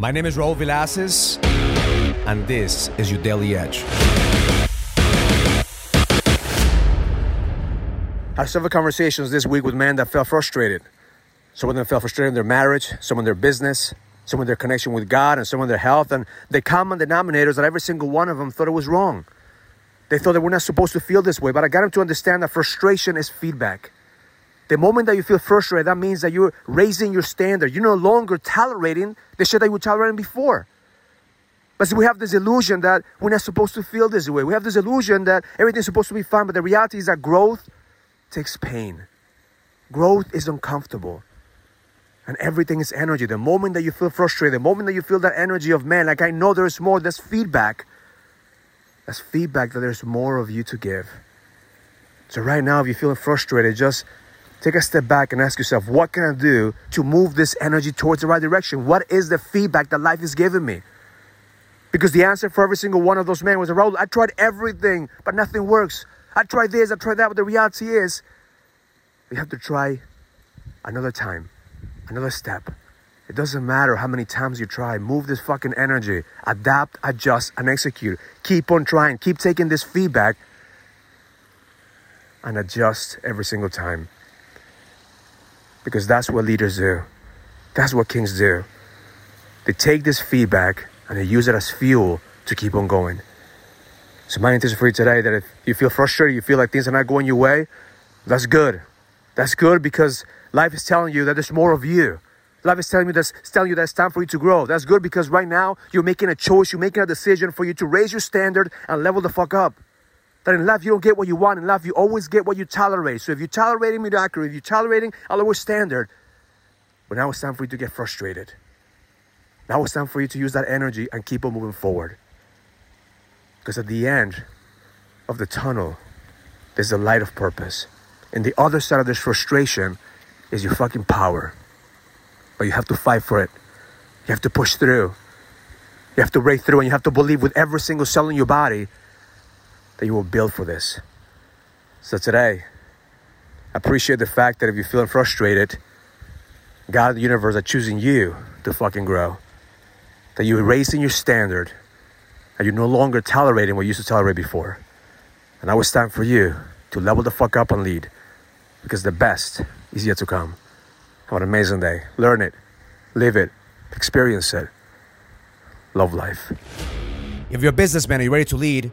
My name is Raul Villacis, and this is your Daily Edge. I had several conversations this week with men that felt frustrated. Some of them felt frustrated in their marriage, some in their business, some in their connection with God, and some in their health. And the common denominator is that every single one of them thought it was wrong. They thought that we're not supposed to feel this way, but I got them to understand that frustration is feedback. The moment that you feel frustrated, that means that you're raising your standard. You're no longer tolerating the shit that you were tolerating before. But see, we have this illusion that we're not supposed to feel this way. We have this illusion that everything's supposed to be fine, but the reality is that growth takes pain. Growth is uncomfortable. And everything is energy. The moment that you feel frustrated, the moment that you feel that energy of man, like I know there's more, that's feedback. That's feedback that there's more of you to give. So right now, if you're feeling frustrated, just take a step back and ask yourself, what can I do to move this energy towards the right direction? What is the feedback that life is giving me? Because the answer for every single one of those men was, Raul, I tried everything, but nothing works. I tried this, I tried that, but the reality is, we have to try another time, another step. It doesn't matter how many times you try. Move this fucking energy. Adapt, adjust, and execute. Keep on trying. Keep taking this feedback and adjust every single time because that's what leaders do. That's what kings do. They take this feedback and they use it as fuel to keep on going. So my intention for you today that if you feel frustrated, you feel like things are not going your way, that's good. That's good because life is telling you that there's more of you. Life is telling you that's telling you that it's time for you to grow. That's good because right now you're making a choice, you're making a decision for you to raise your standard and level the fuck up. That in life you don't get what you want. In life you always get what you tolerate. So if you're tolerating mediocrity, if you're tolerating a lower standard, but now it's time for you to get frustrated. Now it's time for you to use that energy and keep on moving forward. Because at the end of the tunnel, there's a light of purpose. And the other side of this frustration is your fucking power. But you have to fight for it. You have to push through. You have to break through and you have to believe with every single cell in your body that you will build for this. So today, appreciate the fact that if you're feeling frustrated, God and the universe are choosing you to fucking grow. That you're raising your standard and you're no longer tolerating what you used to tolerate before. And now it's time for you to level the fuck up and lead because the best is yet to come. Have an amazing day. Learn it, live it, experience it. Love life. If you're a businessman, are you ready to lead?